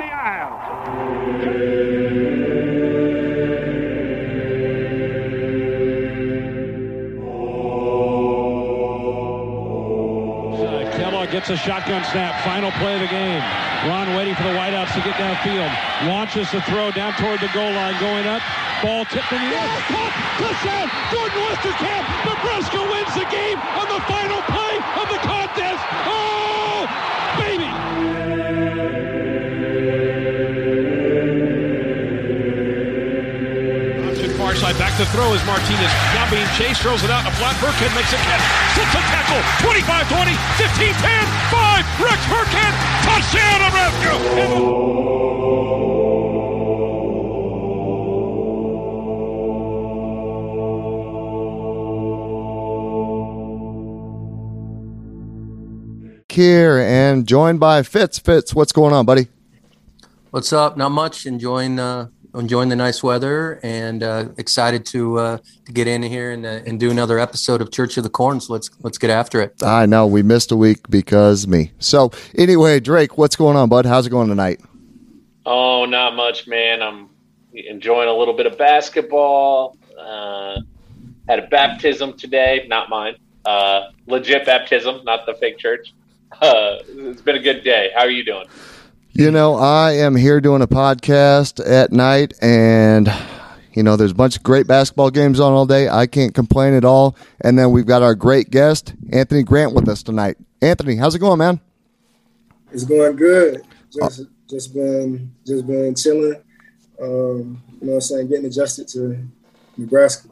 That. Put them in the aisles. Uh, Kellogg gets a shotgun snap. Final play of the game. Ron waiting for the wideouts to get downfield. Launches the throw down toward the goal line. Going up. Ball tipped in the air. Caught. Touchdown. Jordan Westerkamp. Nebraska wins the game on the final play of the contest. Oh, baby. Option side, back to throw as Martinez now being chased, throws it out. A flat Burkhead makes a catch, sits a tackle, 25 20, 15 10, 5. Rex Burkhead, touchdown, Nebraska! Here and joined by Fitz. Fitz, what's going on, buddy? What's up? Not much. Enjoying uh, enjoying the nice weather and uh, excited to uh, to get in here and, uh, and do another episode of Church of the Corn. So let's let's get after it. I know we missed a week because me. So anyway, Drake, what's going on, bud? How's it going tonight? Oh, not much, man. I'm enjoying a little bit of basketball. Uh, had a baptism today, not mine. Uh, legit baptism, not the fake church. Uh, it's been a good day. How are you doing? You know, I am here doing a podcast at night, and you know, there's a bunch of great basketball games on all day. I can't complain at all. And then we've got our great guest, Anthony Grant, with us tonight. Anthony, how's it going, man? It's going good. Just just been just been chilling. Um, you know what I'm saying, getting adjusted to Nebraska.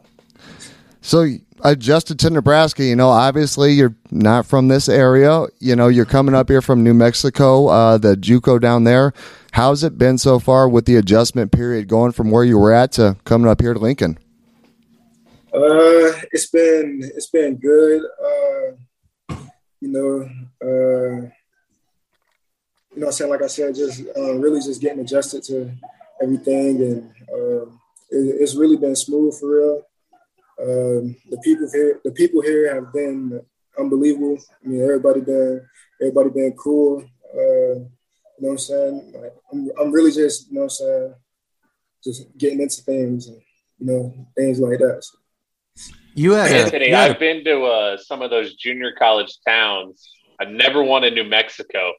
So adjusted to Nebraska, you know, obviously you're not from this area. You know, you're coming up here from New Mexico, uh, the JUCO down there. How's it been so far with the adjustment period going from where you were at to coming up here to Lincoln? Uh, it's been it's been good. Uh, you know, uh, you know, I'm saying like I said, just uh, really just getting adjusted to everything, and uh, it, it's really been smooth for real. Um, the people here, the people here have been unbelievable. I mean, everybody been everybody been cool. Uh, you know what I'm saying? Like, I'm, I'm really just, you know what I'm saying, just getting into things and, you know, things like that. So, You had Anthony, you had I've been to uh, some of those junior college towns. I've never won in New Mexico,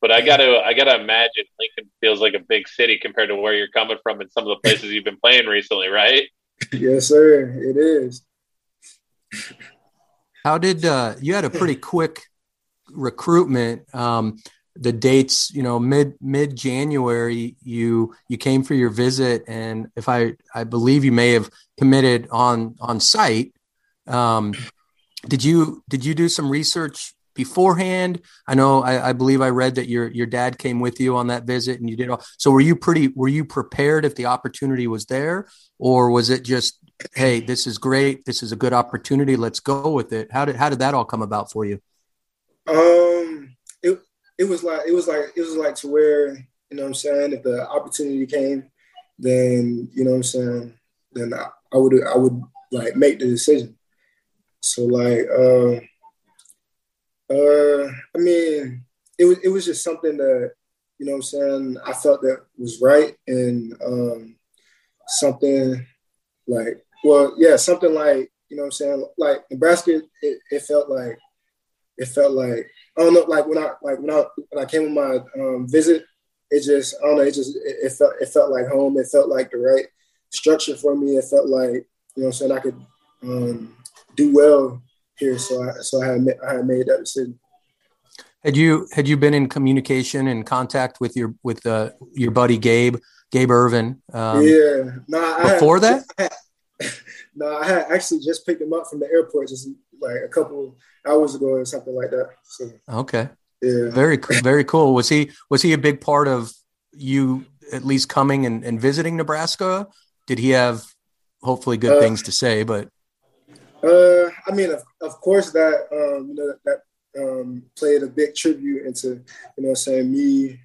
but I gotta I gotta imagine Lincoln feels like a big city compared to where you're coming from and some of the places you've been playing recently, right? Yes, sir, it is. how did uh, you had a pretty quick recruitment? Um, the dates, you know, mid mid January, you you came for your visit, and if I I believe you may have committed on on site. Um, did you did you do some research beforehand? I know I, I, believe I read that your your dad came with you on that visit, and you did all. So were you pretty were you prepared if the opportunity was there, or was it just hey, this is great, this is a good opportunity, let's go with it? How did how did that all come about for you? Um, it it was like it was like it was like to where you know what I'm saying if the opportunity came, then you know what I'm saying then I, I would I would like make the decision. So like uh uh I mean it was it was just something that you know what I'm saying I felt that was right and um something like well yeah something like you know what I'm saying like Nebraska it, it felt like it felt like I don't know, like when I like when I when I came on my um, visit, it just I don't know, it just it, it, felt it felt like home. It felt like the right structure for me. It felt like you know I'm saying I could um, do well here. So I so I had I had made that decision. Had you had you been in communication and contact with your with uh, your buddy Gabe Gabe Ervin? Um, yeah, no. Nah, before had, that. no, I had actually just picked him up from the airport just like a couple hours ago or something like that. So okay, yeah, very very cool. Was he was he a big part of you at least coming and, and visiting Nebraska? Did he have hopefully good uh, things to say? But uh, I mean, of, of course that um, you know that um, played a big tribute into you know saying me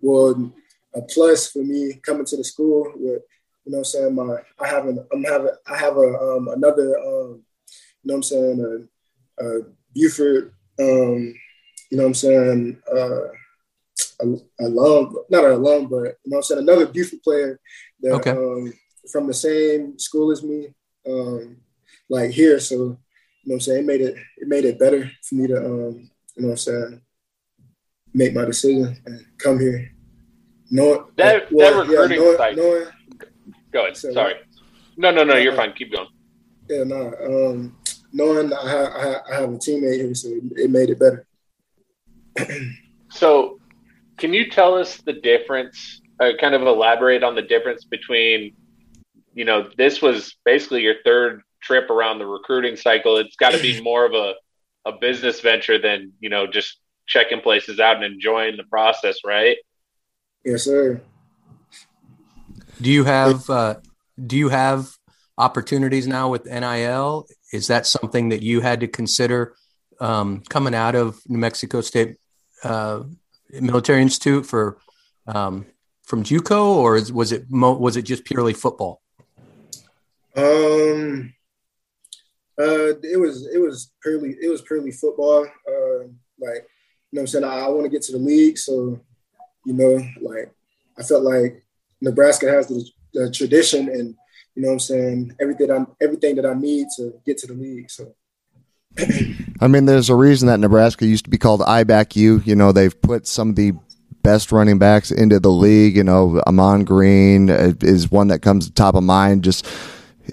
well a plus for me coming to the school with you know I'm saying my I have an I'm having I have a um, another um, you know I'm saying a, a Buford um, you know I'm saying uh, a, alum not an alum but you know I'm saying another Buford player that okay. um, from the same school as me um, like here so you know I'm saying it made it it made it better for me to um, you know I'm saying make my decision and come here knowing that, well, that recruiting yeah, knowing, site. Knowing, Go ahead. So, Sorry. No, no, no. You're fine. Keep going. Yeah, no. Um, knowing I have, I have a teammate here, so it made it better. so, can you tell us the difference? Uh, kind of elaborate on the difference between, you know, this was basically your third trip around the recruiting cycle. It's got to be more of a a business venture than you know just checking places out and enjoying the process, right? Yes, sir. Do you have uh, do you have opportunities now with NIL? Is that something that you had to consider um, coming out of New Mexico State uh, Military Institute for um, from JUCO, or is, was it mo- was it just purely football? Um, uh, it was it was purely it was purely football. Uh, like you know, I'm saying I, I want to get to the league, so you know, like I felt like Nebraska has the, the tradition and you know I'm saying everything I everything that I need to get to the league. So. I mean, there's a reason that Nebraska used to be called I back you. You know, they've put some of the best running backs into the league. You know, Ahman Green is one that comes top of mind. Just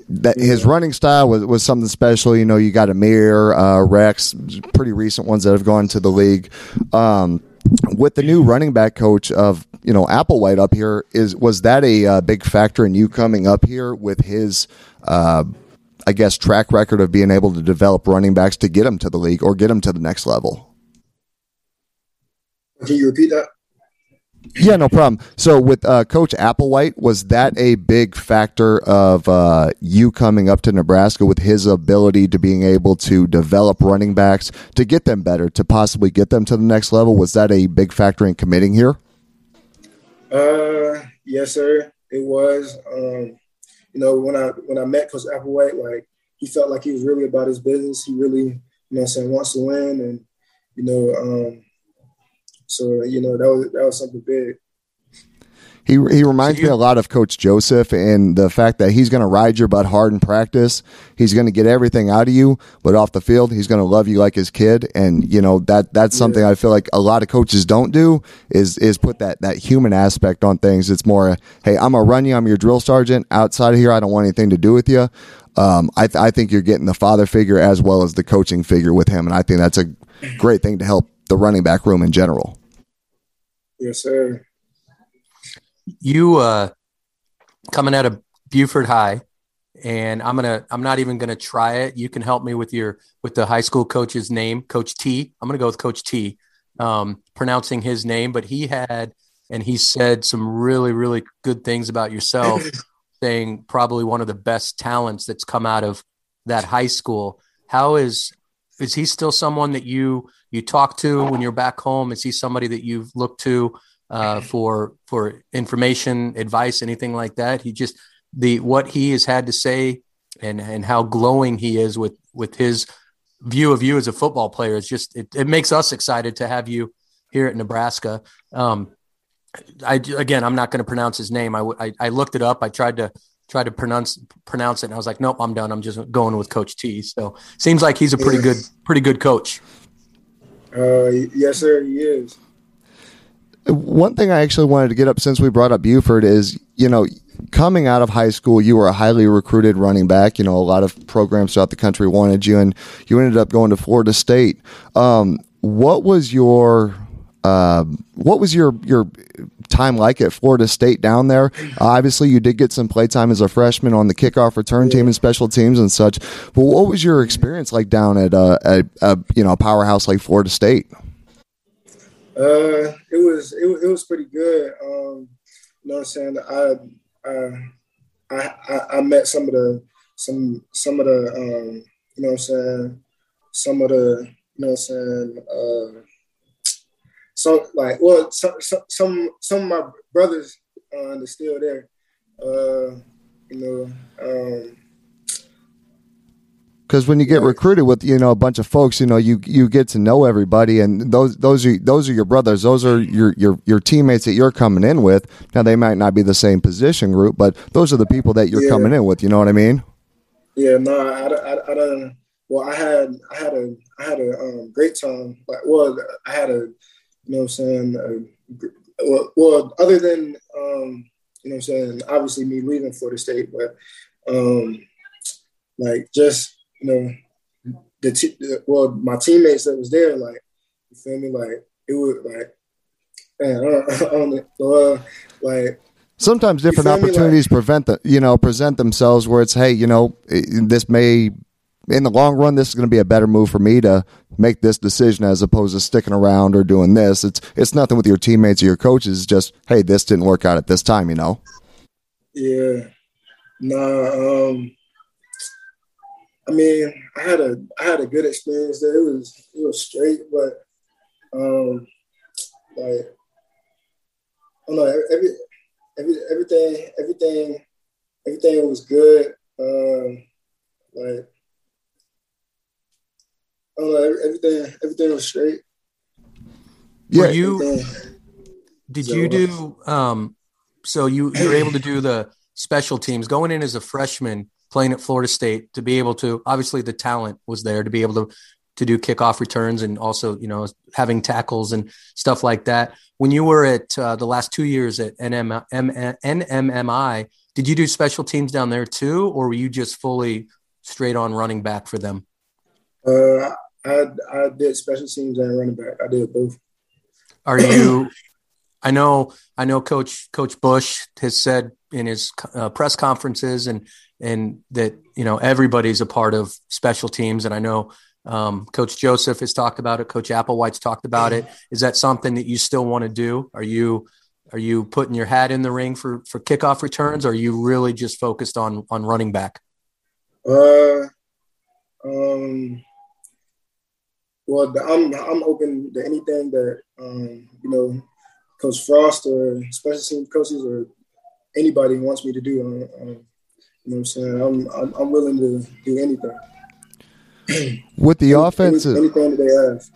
that his running style was, was something special. You know, you got Ameer, uh, Rex, pretty recent ones that have gone to the league. Um, with the new running back coach of you know Applewhite up here, is was that a uh, big factor in you coming up here with his, uh, I guess, track record of being able to develop running backs to get him to the league or get him to the next level? Can you repeat that? Yeah, no problem. So with uh, Coach Applewhite, was that a big factor of uh, you coming up to Nebraska with his ability to being able to develop running backs to get them better, to possibly get them to the next level? Was that a big factor in committing here? Uh, yes, sir. It was. Um, you know, when I when I met Coach Applewhite, like he felt like he was really about his business. He really, you know, I'm saying wants to win, and you know, um, so you know that was that was something big. He he reminds me a lot of Coach Joseph and the fact that he's going to ride your butt hard in practice. He's going to get everything out of you, but off the field, he's going to love you like his kid. And you know that that's something yeah. I feel like a lot of coaches don't do is is put that that human aspect on things. It's more, hey, I'm gonna run you. I'm your drill sergeant. Outside of here, I don't want anything to do with you. Um, I, th- I think you're getting the father figure as well as the coaching figure with him, and I think that's a great thing to help the running back room in general. Yes, sir. You uh, coming out of Buford High, and I'm gonna I'm not even gonna try it. You can help me with your with the high school coach's name, Coach T. I'm gonna go with Coach T. Um, pronouncing his name, but he had and he said some really really good things about yourself, saying probably one of the best talents that's come out of that high school. How is is he still someone that you you talk to when you're back home? Is he somebody that you've looked to uh, for for information, advice, anything like that? He just the what he has had to say and and how glowing he is with with his view of you as a football player is just it, it makes us excited to have you here at Nebraska. Um, I again, I'm not going to pronounce his name. I, I, I looked it up. I tried to try to pronounce pronounce it, and I was like, nope, I'm done. I'm just going with Coach T. So seems like he's a pretty good pretty good coach. Uh, yes, sir, he is. One thing I actually wanted to get up since we brought up Buford is, you know, coming out of high school, you were a highly recruited running back. You know, a lot of programs throughout the country wanted you, and you ended up going to Florida State. Um, what was your uh, what was your your time like at Florida State down there? Uh, obviously, you did get some play time as a freshman on the kickoff return team and special teams and such. But what was your experience like down at uh, a, a you know a powerhouse like Florida State? Uh, it was it, it was pretty good. Um, you know what I'm saying? I, I I I met some of the some some of the um, you know what I'm saying some of the you know what I'm saying uh, so like well some some some of my brothers uh, are still there. Uh, you know, um, because when you get recruited with you know a bunch of folks, you know you you get to know everybody, and those those are those are your brothers, those are your your your teammates that you're coming in with. Now they might not be the same position group, but those are the people that you're yeah. coming in with. You know what I mean? Yeah, no, I, I, I don't. Well, I had I had a I had a um, great time. Like, well, I had a you know what I'm saying. Well, well, other than um, you know what I'm saying, obviously me leaving for the state, but um, like just you know, the, t- the, well, my teammates that was there, like, you feel me, like it was like, man, on it, uh, like. Sometimes different opportunities like, prevent the, you know, present themselves where it's, hey, you know, this may, in the long run, this is going to be a better move for me to make this decision as opposed to sticking around or doing this. It's it's nothing with your teammates or your coaches. Just, hey, this didn't work out at this time, you know. Yeah. Nah. Um I mean, I had a I had a good experience there. It was it was straight, but um, like I don't know every every everything everything everything was good. Um, like I don't know everything everything was straight. Yeah, Were you did you do um so you you were able to do the special teams going in as a freshman playing at Florida State to be able to obviously the talent was there to be able to to do kickoff returns and also you know having tackles and stuff like that. When you were at uh, the last two years at NM, NMMI, did you do special teams down there too, or were you just fully straight on running back for them? Uh, I I did special teams and running back. I did both. Are you? I know I know Coach Coach Busch has said in his uh, press conferences and and that you know everybody's a part of special teams. And I know um, Coach Joseph has talked about it. Coach Applewhite's talked about it. Is that something that you still want to do? Are you are you putting your hat in the ring for for kickoff returns? Or are you really just focused on on running back? Uh, um, well, I'm I'm open to anything that um, you know, Coach Frost or special team coaches or anybody wants me to do. Um, um you know what I'm saying? I'm, I'm, I'm willing to do anything. With the offense, anything that they ask.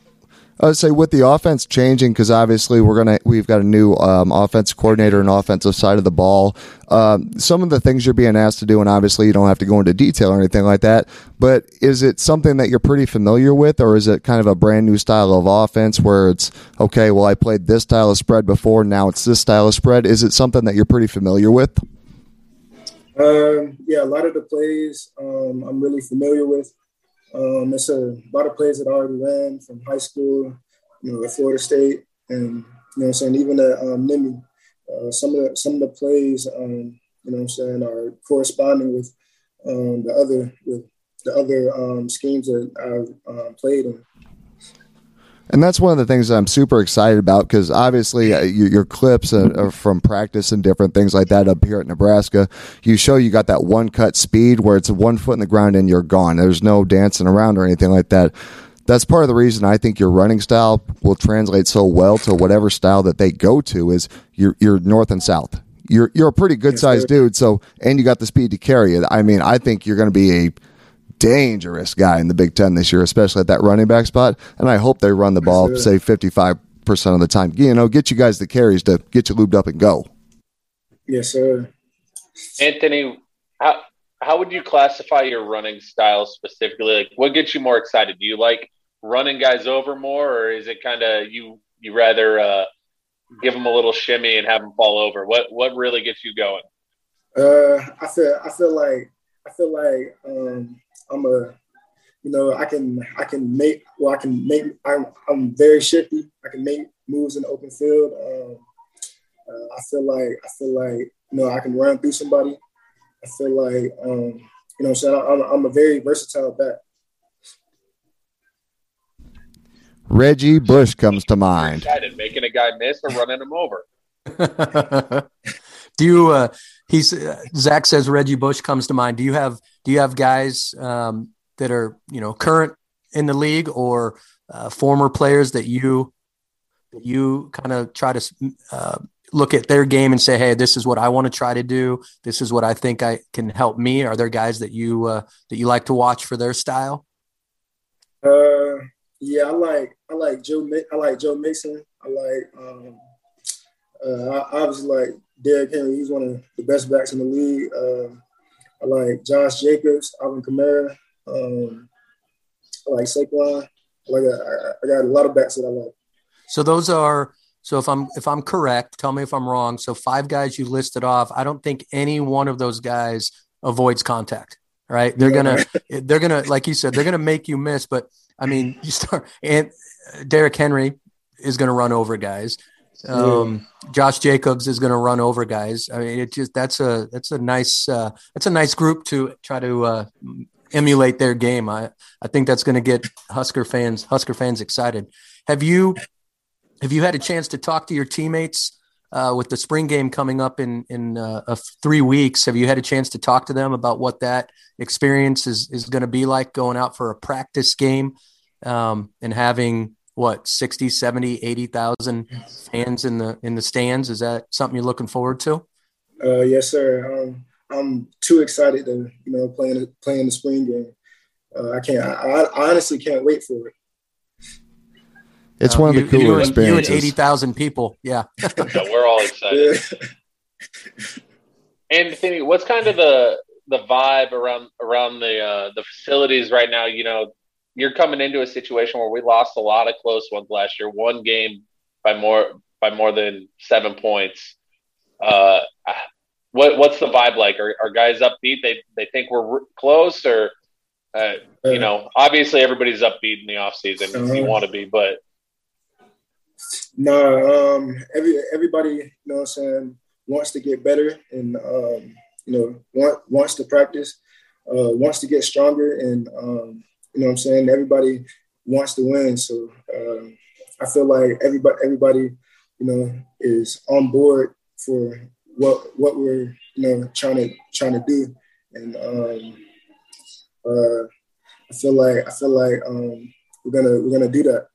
I would say with the offense changing because obviously we're gonna we've got a new um, offense coordinator and offensive side of the ball. Um, some of the things you're being asked to do, and obviously you don't have to go into detail or anything like that. But is it something that you're pretty familiar with, or is it kind of a brand new style of offense where it's okay? Well, I played this style of spread before, now it's this style of spread. Is it something that you're pretty familiar with? Um, yeah, a lot of the plays um, I'm really familiar with. Um, it's a lot of plays that I already ran from high school, you know, at Florida State, and you know I'm saying? Even at um, Nimi, uh, some of the some of the plays, um, you know I'm saying, are corresponding with um, the other with the other um, schemes that I've uh, played in. And that's one of the things that I'm super excited about because obviously uh, your, your, clips are, are from practice and different things like that up here at Nebraska, you show you got that one cut speed where it's one foot in the ground and you're gone. There's no dancing around or anything like that. That's part of the reason I think your running style will translate so well to whatever style that they go to is you're, you're north and south. You're you're a pretty good sized dude, so and you got the speed to carry it. I mean, I think you're going to be a dangerous guy in the Big Ten this year, especially at that running back spot. And I hope they run the ball, say 55% of the time. You know, get you guys the carries to get you lubed up and go. Yes, sir. Anthony, how, how would you classify your running style specifically? Like, what gets you more excited? Do you like running guys over more, or is it kind of you, you rather uh, give them a little shimmy and have them fall over? What, what really gets you going? Uh, I feel, I feel like, I feel like, um, I'm a, you know, I can I can make well I can make I'm I'm very shifty. I can make moves in the open field. Um, uh, I feel like I feel like you know I can run through somebody. I feel like um, you know, so I'm I'm a very versatile back. Reggie Bush comes to mind. Excited, making a guy miss or running him over. Do you? Uh, he's uh, Zach says Reggie Bush comes to mind. Do you have Do you have guys um, that are you know current in the league or uh, former players that you that you kind of try to uh, look at their game and say, hey, this is what I want to try to do. This is what I think I can help me. Are there guys that you uh, that you like to watch for their style? Uh, yeah, I like I like Joe. I like Joe Mixon. I like um, uh, I obviously like Derrick Henry. He's one of the best backs in the league. Uh, I like Josh Jacobs, Alvin Kamara. Um, I like Saquon. I like I, I got a lot of backs that I like. So those are so if I'm if I'm correct, tell me if I'm wrong. So five guys you listed off. I don't think any one of those guys avoids contact. Right? They're gonna they're gonna like you said they're gonna make you miss. But I mean, you start and Derrick Henry is gonna run over guys. Um, Josh Jacobs is going to run over guys. I mean, it just that's a that's a nice uh, that's a nice group to try to uh, emulate their game. I I think that's going to get Husker fans Husker fans excited. Have you have you had a chance to talk to your teammates uh, with the spring game coming up in in uh, three weeks? Have you had a chance to talk to them about what that experience is is going to be like going out for a practice game um, and having what 60 70 80,000 fans in the in the stands? Is that something you're looking forward to? Uh, yes sir. Um, I'm too excited to you know playing playing the spring game. Uh, I can't I, I, honestly can't wait for it. It's one of the cooler you and, experiences. you and 80,000 people yeah. We're all excited. Anthony what's kind of the the vibe around around the uh, the facilities right now? You know you're coming into a situation where we lost a lot of close ones last year. One game by more by more than seven points. Uh, what what's the vibe like? Are, are guys upbeat? They they think we're close, or uh, you know, obviously everybody's upbeat in the off season. Uh, you want to be, but no, um, every everybody, you know, what I'm saying, wants to get better, and um, you know, want, wants to practice, uh, wants to get stronger, and um, you know what I'm saying? Everybody wants to win. So uh, I feel like everybody, everybody, you know, is on board for what what we're you know trying to trying to do, and um, uh, I feel like I feel like um, we're gonna we're gonna do that.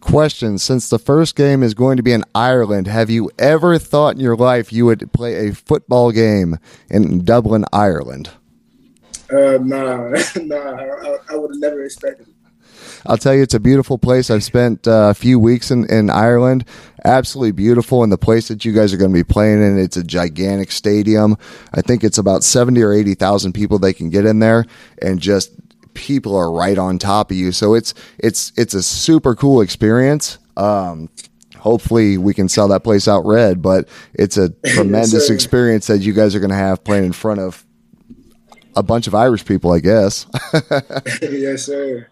Question: Since the first game is going to be in Ireland, have you ever thought in your life you would play a football game in Dublin, Ireland? Uh, nah, nah, I, I would have never expected it. I'll tell you, it's a beautiful place. I've spent uh, a few weeks in, in Ireland. Absolutely beautiful. And the place that you guys are going to be playing in, it's a gigantic stadium. I think it's about 70 or 80,000 people they can get in there. And just people are right on top of you. So it's, it's, it's a super cool experience. Um, hopefully we can sell that place out red, but it's a tremendous experience that you guys are going to have playing in front of a bunch of Irish people, I guess. yes, sir.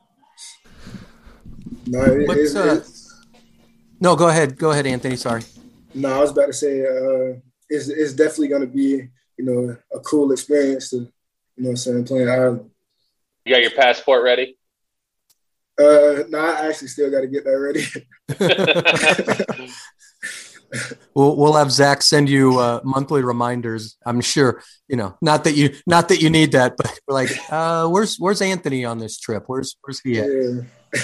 No, it, uh, No, go ahead. Go ahead, Anthony. Sorry. No, I was about to say uh, it's it's definitely going to be you know a cool experience to you know what I'm saying playing Ireland. You got your passport ready? Uh, no, I actually still got to get that ready. we'll we'll have Zach send you uh, monthly reminders. I'm sure you know not that you not that you need that, but we're like, uh, where's where's Anthony on this trip? Where's where's he at?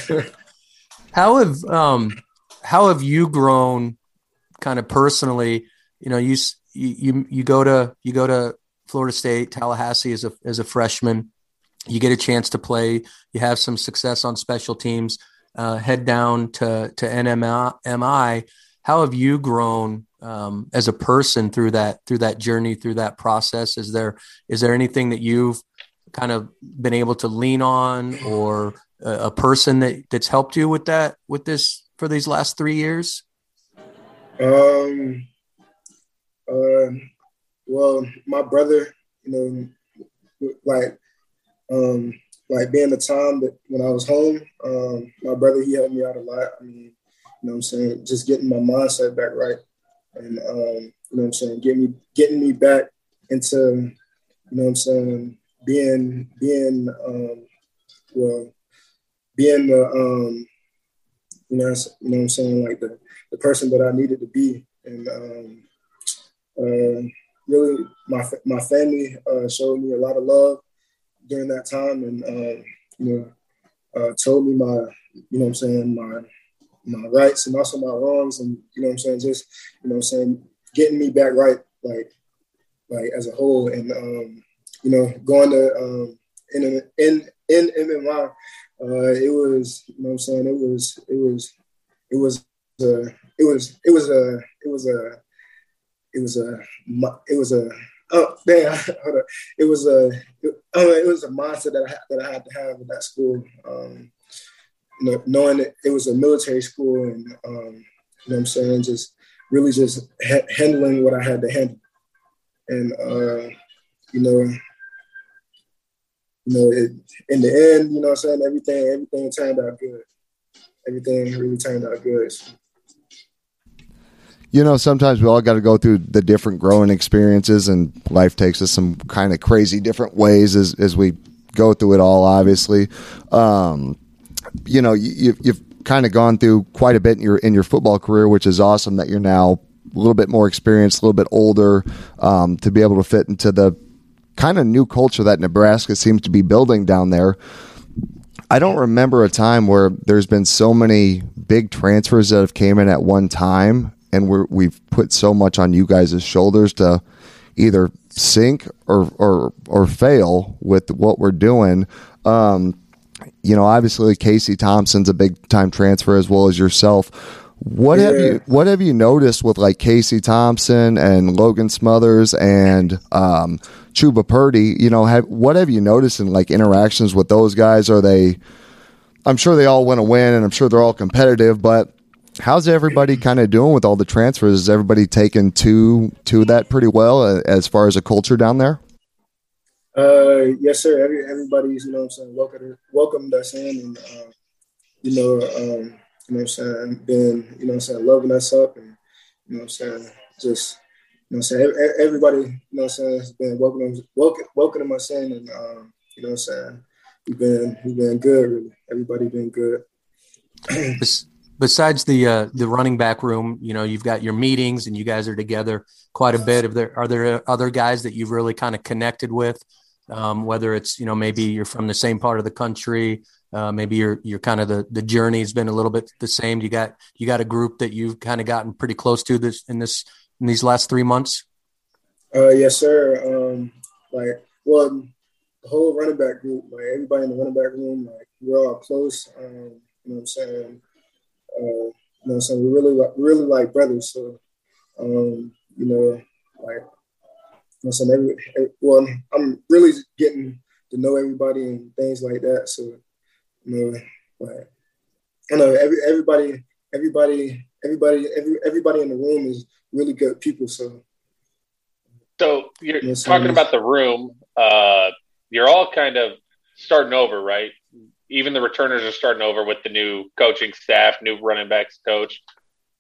Yeah. how have um how have you grown, kind of personally? You know, you you you go to you go to Florida State, Tallahassee as a as a freshman. You get a chance to play. You have some success on special teams. Uh, head down to to NMI how have you grown um, as a person through that through that journey through that process is there is there anything that you've kind of been able to lean on or a, a person that that's helped you with that with this for these last three years um uh well my brother you know like um like being the time that when I was home, um, my brother he helped me out a lot. I mean, you know what I'm saying? Just getting my mindset back right. And um, you know what I'm saying, getting me getting me back into, you know what I'm saying, being being um well being the um you know, you know what I'm saying, like the, the person that I needed to be. And um uh, really my my family uh, showed me a lot of love during that time and um, you know uh, told me my you know what I'm saying my my rights and also my wrongs and you know what I'm saying just you know what I'm saying getting me back right like like as a whole and um you know going to um in in in MMI uh it was you know what I'm saying it was it was it was uh it was it was a it was a it was a it was a oh damn it was a it, it was a mindset that I that I had to have in that school um knowing that it was a military school and um, you know what I'm saying, just really just ha- handling what I had to handle. And uh, you know, you know, it, in the end, you know what I'm saying, everything everything turned out good. Everything really turned out good. You know, sometimes we all got to go through the different growing experiences, and life takes us some kind of crazy different ways as as we go through it all. Obviously, um, you know, you, you've kind of gone through quite a bit in your in your football career, which is awesome. That you're now a little bit more experienced, a little bit older, um, to be able to fit into the kind of new culture that Nebraska seems to be building down there. I don't remember a time where there's been so many big transfers that have came in at one time, and we're, we've put so much on you guys' shoulders to either sink or or or fail with what we're doing. Um, you know, obviously Casey Thompson's a big time transfer as well as yourself. What yeah. have you What have you noticed with like Casey Thompson and Logan Smothers and um, Chubba Purdy? You know, have what have you noticed in like interactions with those guys? Are they? I'm sure they all want to win, and I'm sure they're all competitive. But how's everybody kind of doing with all the transfers? Is everybody taking to to that pretty well uh, as far as a culture down there? Uh, yes, sir. Every, everybody's, you know, I'm saying, welcome, welcomed us in, and uh, you know, um, you know, I'm saying, been, you know, I'm saying, loving us up, and you know, I'm saying, just, you know, I'm saying, everybody, you know, I'm saying, has been welcoming, welcome, welcoming us in, and um, you know, I'm saying, we've been, we've been good. Really, everybody been good. Besides the uh, the running back room, you know, you've got your meetings, and you guys are together quite a bit. Are there are there other guys that you've really kind of connected with? Um, whether it's you know maybe you're from the same part of the country uh, maybe you're you're kind of the the journey's been a little bit the same. You got you got a group that you've kind of gotten pretty close to this in this in these last three months? Uh, yes sir. Um, like well the whole running back group like everybody in the running back room like we're all close. Um, you know what i'm saying? Uh, you know so we really like really like brothers so um, you know like I'm saying every, every, well, I'm really getting to know everybody and things like that. So, you know, like I know every everybody, everybody, everybody, every, everybody in the room is really good people. So, so you're you know, talking about the room. Uh, you're all kind of starting over, right? Even the returners are starting over with the new coaching staff, new running backs coach.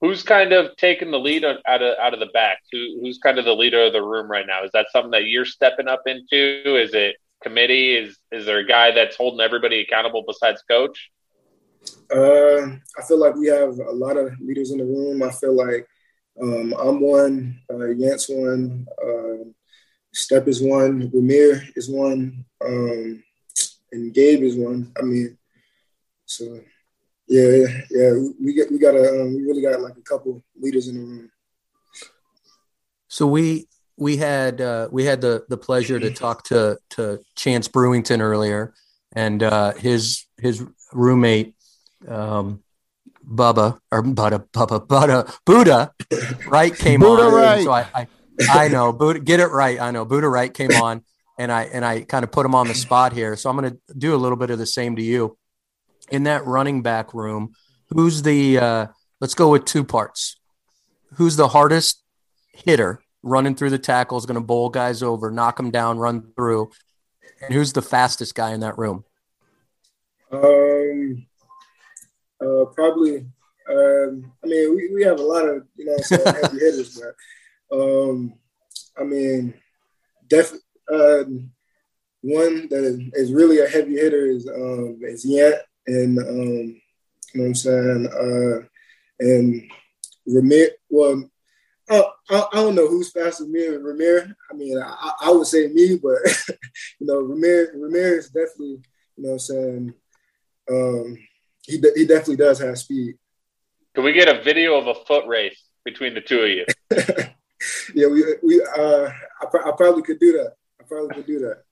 Who's kind of taking the lead out of out of the back? Who, who's kind of the leader of the room right now? Is that something that you're stepping up into? Is it committee? Is is there a guy that's holding everybody accountable besides coach? Uh, I feel like we have a lot of leaders in the room. I feel like um, I'm one, uh, Yant's one, uh, Stepp is one, Rahmir is one, um, and Gabe is one. I mean, so yeah, yeah, we get we got a um, we really got like a couple leaders in the room. So we we had uh, we had the the pleasure to talk to to Chance Brewington earlier, and uh, his his roommate um, Bubba or Bubba Bubba Buddha Buddha right came Buddha on. Wright. So I, I I know Buddha get it right. I know Buddha Wright came on, and I and I kind of put him on the spot here. So I'm going to do a little bit of the same to you. In that running back room, who's the? Uh, let's go with two parts. Who's the hardest hitter running through the tackles, going to bowl guys over, knock them down, run through, and who's the fastest guy in that room? Um, uh, probably. Um, I mean, we, we have a lot of you know heavy hitters, but um, I mean, definitely um, one that is really a heavy hitter is um, is Yant, and um, you know what I'm saying, uh, and Rahmir. Well, I, I, I don't know who's faster, me or Rahmir. I mean, I, I would say me, but you know, Rahmir Rahmir is definitely you know what I'm saying. Um, he de- he definitely does have speed. Can we get a video of a foot race between the two of you? yeah, we we uh, I, pr- I probably could do that. I probably could do that.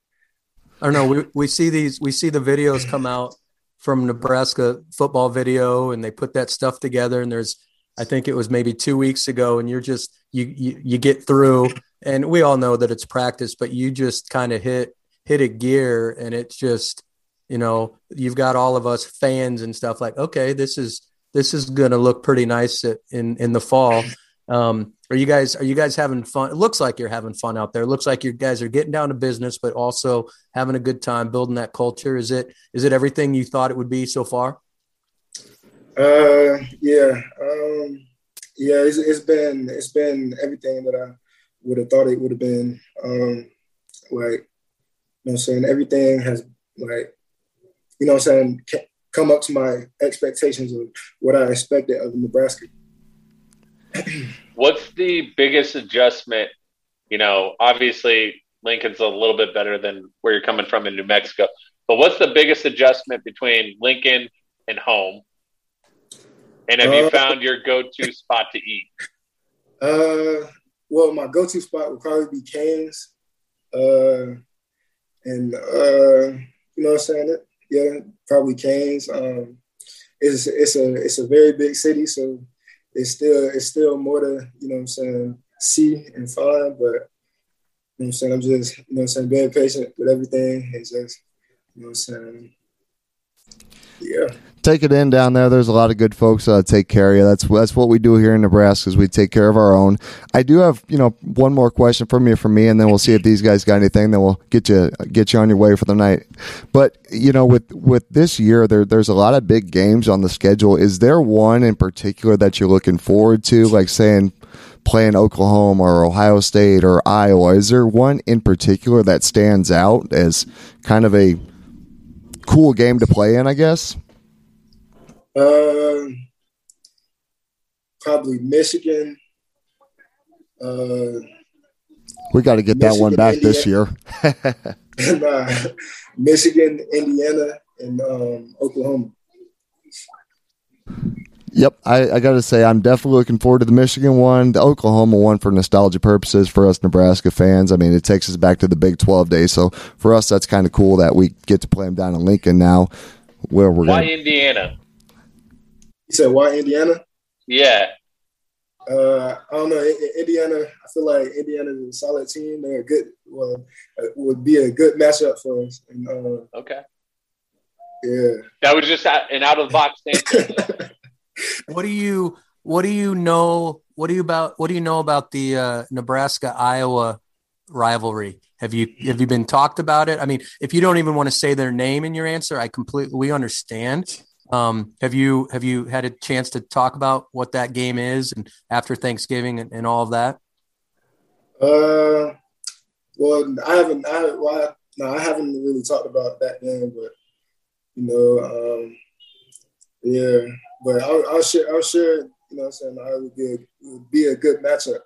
I don't know. We we see these we see the videos come out from Nebraska football video, and they put that stuff together. And there's, I think it was maybe two weeks ago, and you're just you you, you get through, and we all know that it's practice, but you just kind of hit hit a gear, and it's just you know you've got all of us fans and stuff like, okay, this is this is going to look pretty nice in in the fall. Um, are you guys are you guys having fun? It looks like you're having fun out there. It looks like you guys are getting down to business, but also having a good time building that culture. Is it is it everything you thought it would be so far? Uh, yeah, um, yeah. It's, it's been it's been everything that I would have thought it would have been. Um, like, you know, I'm saying everything has like, you know, I'm saying come up to my expectations of what I expected of Nebraska. What's the biggest adjustment? You know, obviously Lincoln's a little bit better than where you're coming from in New Mexico, but what's the biggest adjustment between Lincoln and home? And have you Uh, found your go-to spot to eat? Uh, well, my go-to spot would probably be Canes. Uh, and uh, you know what I'm saying? Yeah, probably Canes. Um, it's it's a it's a very big city, so it's still it's still more to you know what I'm saying see and find. But you know what I'm saying I'm just you know what I'm saying being patient with everything and just you know what I'm saying. Take it in down there. There's a lot of good folks uh, take care of you. That's that's what we do here in Nebraska. Is we take care of our own. I do have you know one more question from you from me, and then we'll see if these guys got anything. Then we'll get you get you on your way for the night. But you know, with with this year, there there's a lot of big games on the schedule. Is there one in particular that you're looking forward to, like saying? Playing Oklahoma or Ohio State or Iowa, is there one in particular that stands out as kind of a cool game to play in? I guess. Um, probably Michigan. Uh, We got to get that one Michigan, back this year. and, uh, Michigan, Indiana, and um, Oklahoma. Yep, I, I got to say I'm definitely looking forward to the Michigan one, the Oklahoma one for nostalgia purposes for us Nebraska fans. I mean, it takes us back to the Big 12 days, so for us that's kind of cool that we get to play them down in Lincoln now, where we're Why going. Indiana? You said why Indiana? Yeah, Uh, I don't know. I- I- Indiana, I feel like Indiana is a solid team. They're a good, well, uh, would be a good matchup for us. And uh, okay. yeah, That was just an out of the box answer. What do you what do you know what do you about what do you know about the uh, Nebraska Iowa rivalry? Have you have you been talked about it? I mean, if you don't even want to say their name in your answer, I completely we understand. Um, have you have you had a chance to talk about what that game is and after Thanksgiving and, and all of that? Uh, well, I haven't. I well, I, no, I haven't really talked about that game, but you know, um, yeah. But I'll, I'll share. I'll share. You know, what I'm saying I would be a, would be a good matchup.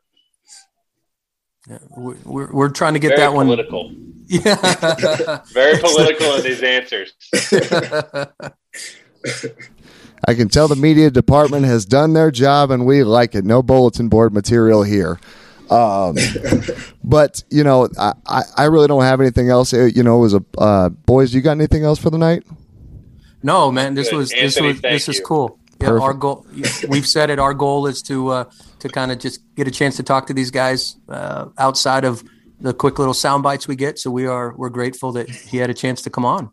Yeah, we're we're trying to get Very that one. political. Yeah. Very political in these answers. I can tell the media department has done their job and we like it. No bulletin board material here. Um, but you know, I, I- I really don't have anything else. Uh, You know, it was a uh, boys. You got anything else for the night? No, man, this Good. was this was thank this is cool. Yeah, our goal. We've said it. Our goal is to uh, to kind of just get a chance to talk to these guys uh, outside of the quick little sound bites we get. So we are we're grateful that he had a chance to come on.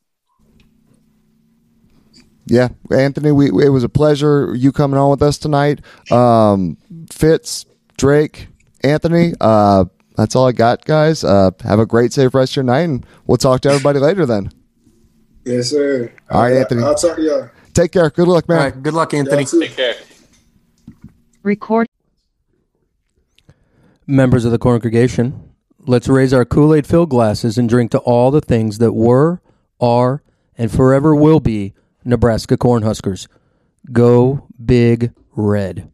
Yeah, Anthony, we, it was a pleasure you coming on with us tonight. Um, Fitz, Drake, Anthony, uh, that's all I got, guys. Uh, have a great, safe rest of your night, and we'll talk to everybody later then. Yes, sir. All right, I'll- Anthony. I'll talk to y'all. Take care. Good luck, man. All right, good luck, Anthony. Y'all. Take care. Record. Members of the congregation, let's raise our Kool Aid filled glasses and drink to all the things that were, are, and forever will be Nebraska Cornhuskers. Go Big Red.